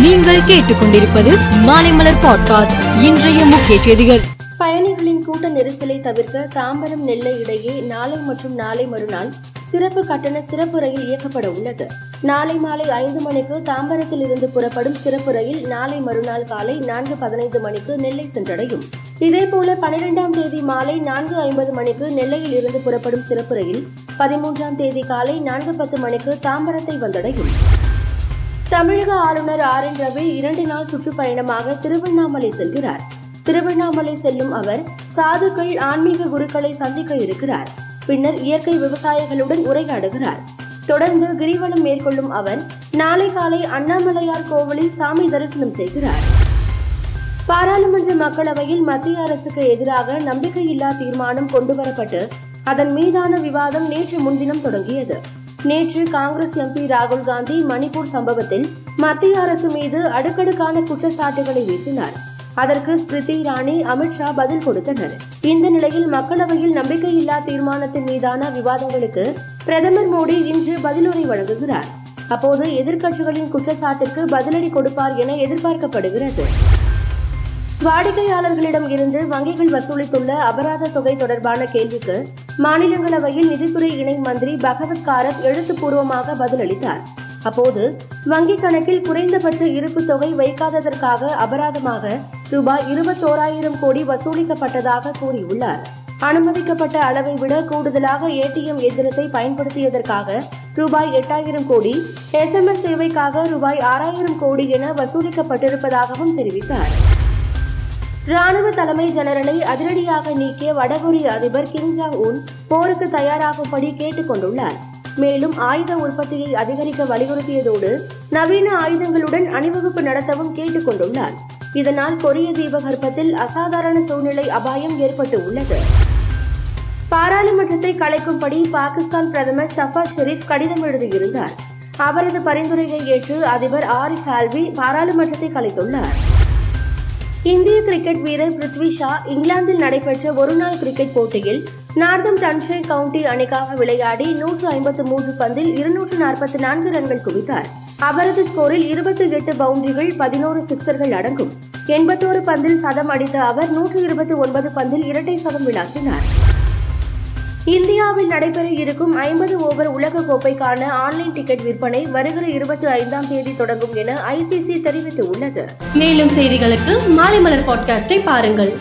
நீங்கள் கேட்டுக்கொண்டிருப்பது மாலைமலர் பாட்காஸ்ட் இன்றைய முக்கிய செய்திகள். பயணிகளின் கூட்ட நெரிசலை தவிர்க்க தாம்பரம் நெல்லை இடையே நாளை மற்றும் நாளை மறுநாள் சிறப்பு கட்டண சிறப்பு ரயில் இயக்கப்பட உள்ளது. நாளை மாலை ஐந்து மணிக்கு தாம்பரத்தில் இருந்து புறப்படும் சிறப்பு ரயில் நாளை மறுநாள் காலை நான்கு பதினைந்து மணிக்கு நெல்லை சென்றடையும். இதேபோல பனிரெண்டாம் தேதி மாலை நான்கு ஐம்பது மணிக்கு நெல்லையில் இருந்து புறப்படும் சிறப்பு ரயில் பதிமூன்றாம் தேதி காலை நான்கு பத்து மணிக்கு தாம்பரத்தை வந்தடையும். தமிழக ஆளுநர் ஆர் என் ரவி இரண்டு நாள் சுற்றுப்பயணமாக திருவண்ணாமலை செல்கிறார். திருவண்ணாமலை செல்லும் அவர் சாதுக்கள் ஆன்மீக குருக்களை சந்திக்க இருக்கிறார். பின்னர் இயற்கை விவசாயிகளுடன் உரையாடுகிறார். தொடர்ந்து கிரிவலம் மேற்கொள்ளும் அவர் நாளை காலை அண்ணாமலையார் கோவிலில் சாமி தரிசனம் செய்கிறார். பாராளுமன்ற மக்களவையில் மத்திய அரசுக்கு எதிராக நம்பிக்கையில்லா தீர்மானம் கொண்டுவரப்பட்டு அதன் மீதான விவாதம் நேற்று முன்தினம் தொடங்கியது. நேற்று காங்கிரஸ் எம்பி ராகுல் காந்தி மணிப்பூர் சம்பவத்தில் மத்திய அரசு மீது அடுக்கடுக்கான குற்றச்சாட்டுகளை வீசினார். அதற்கு ஸ்மிருதி இரானி அமித்ஷா பதில் கொடுத்தனர். இந்த நிலையில் மக்களவையில் நம்பிக்கையில்லா தீர்மானத்தின் மீதான விவாதங்களுக்கு பிரதமர் மோடி இன்று பதிலுரை வழங்குகிறார். அப்போது எதிர்க்கட்சிகளின் குற்றச்சாட்டுக்கு பதிலடி கொடுப்பார் என எதிர்பார்க்கப்படுகிறது. வாடிக்கையாளர்களிடம் இருந்து வங்கிகள் வசூலித்துள்ள அபராத தொகை தொடர்பான கேள்விக்கு மாநிலங்களவையில் நிதித்துறை இணை மந்திரி பகவத் காரத் எழுத்துப்பூர்வமாக பதிலளித்தார். அப்போது வங்கிக் கணக்கில் குறைந்தபட்ச இருப்பு தொகை வைக்காததற்காக அபராதமாக ரூபாய் இருபத்தோராயிரம் கோடி வசூலிக்கப்பட்டதாக கூறியுள்ளார். அனுமதிக்கப்பட்ட அளவை விட கூடுதலாக ஏடிஎம் எந்திரத்தை பயன்படுத்தியதற்காக ரூபாய் எட்டாயிரம் கோடி எஸ்எம்எஸ் சேவைக்காக ரூபாய் ஆறாயிரம் கோடி என வசூலிக்கப்பட்டிருப்பதாகவும் தெரிவித்தார். ராணுவ தலைமை ஜெனரலை அதிரடியாக நீக்கிய வடகொரிய அதிபர் கிம் ஜாங் உன் போருக்கு தயாராகும்படி கேட்டுக் கொண்டுள்ளார். மேலும் ஆயுத உற்பத்தியை அதிகரிக்க வலியுறுத்தியதோடு நவீன ஆயுதங்களுடன் அணிவகுப்பு நடத்தவும் கேட்டுக் கொண்டுள்ளார். இதனால் கொரிய தீபகற்பத்தில் அசாதாரண சூழ்நிலை அபாயம் ஏற்பட்டு உள்ளது. பாராளுமன்றத்தை கலைக்கும்படி பாகிஸ்தான் பிரதமர் ஷஃபாஸ் ஷெரீப் கடிதம் எழுதியிருந்தார். அவரது பரிந்துரையை ஏற்று அதிபர் ஆரிஃப் ஆல்வி பாராளுமன்றத்தை கலைத்துள்ளார். இந்திய கிரிக்கெட் வீரர் பிருத்வி ஷா இங்கிலாந்தில் நடைபெற்ற ஒருநாள் கிரிக்கெட் போட்டியில் நார்தம் டன்ஷை கவுண்டி அணிக்காக விளையாடி நூற்று ஐம்பத்து மூன்று பந்தில் இருநூற்று நாற்பத்தி நான்கு ரன்கள் குவித்தார். அவரது ஸ்கோரில் இருபத்தி எட்டு பவுண்டரிகள் பதினோரு சிக்சர்கள் அடங்கும். எண்பத்தோரு பந்தில் சதம் அடித்த அவர் நூற்று இருபத்தி ஒன்பது பந்தில் இரட்டை சதம் விளாசினார் இந்தியாவில் நடைபெற இருக்கும் ஐம்பது ஓவர் உலக கோப்பைக்கான ஆன்லைன் டிக்கெட் விற்பனை வருகிற இருபத்தி ஐந்தாம் தேதி தொடங்கும் என ஐசிசி தெரிவித்துள்ளது. மேலும் செய்திகளுக்கு மாலை மலர் பாட்காஸ்டை பாருங்கள்.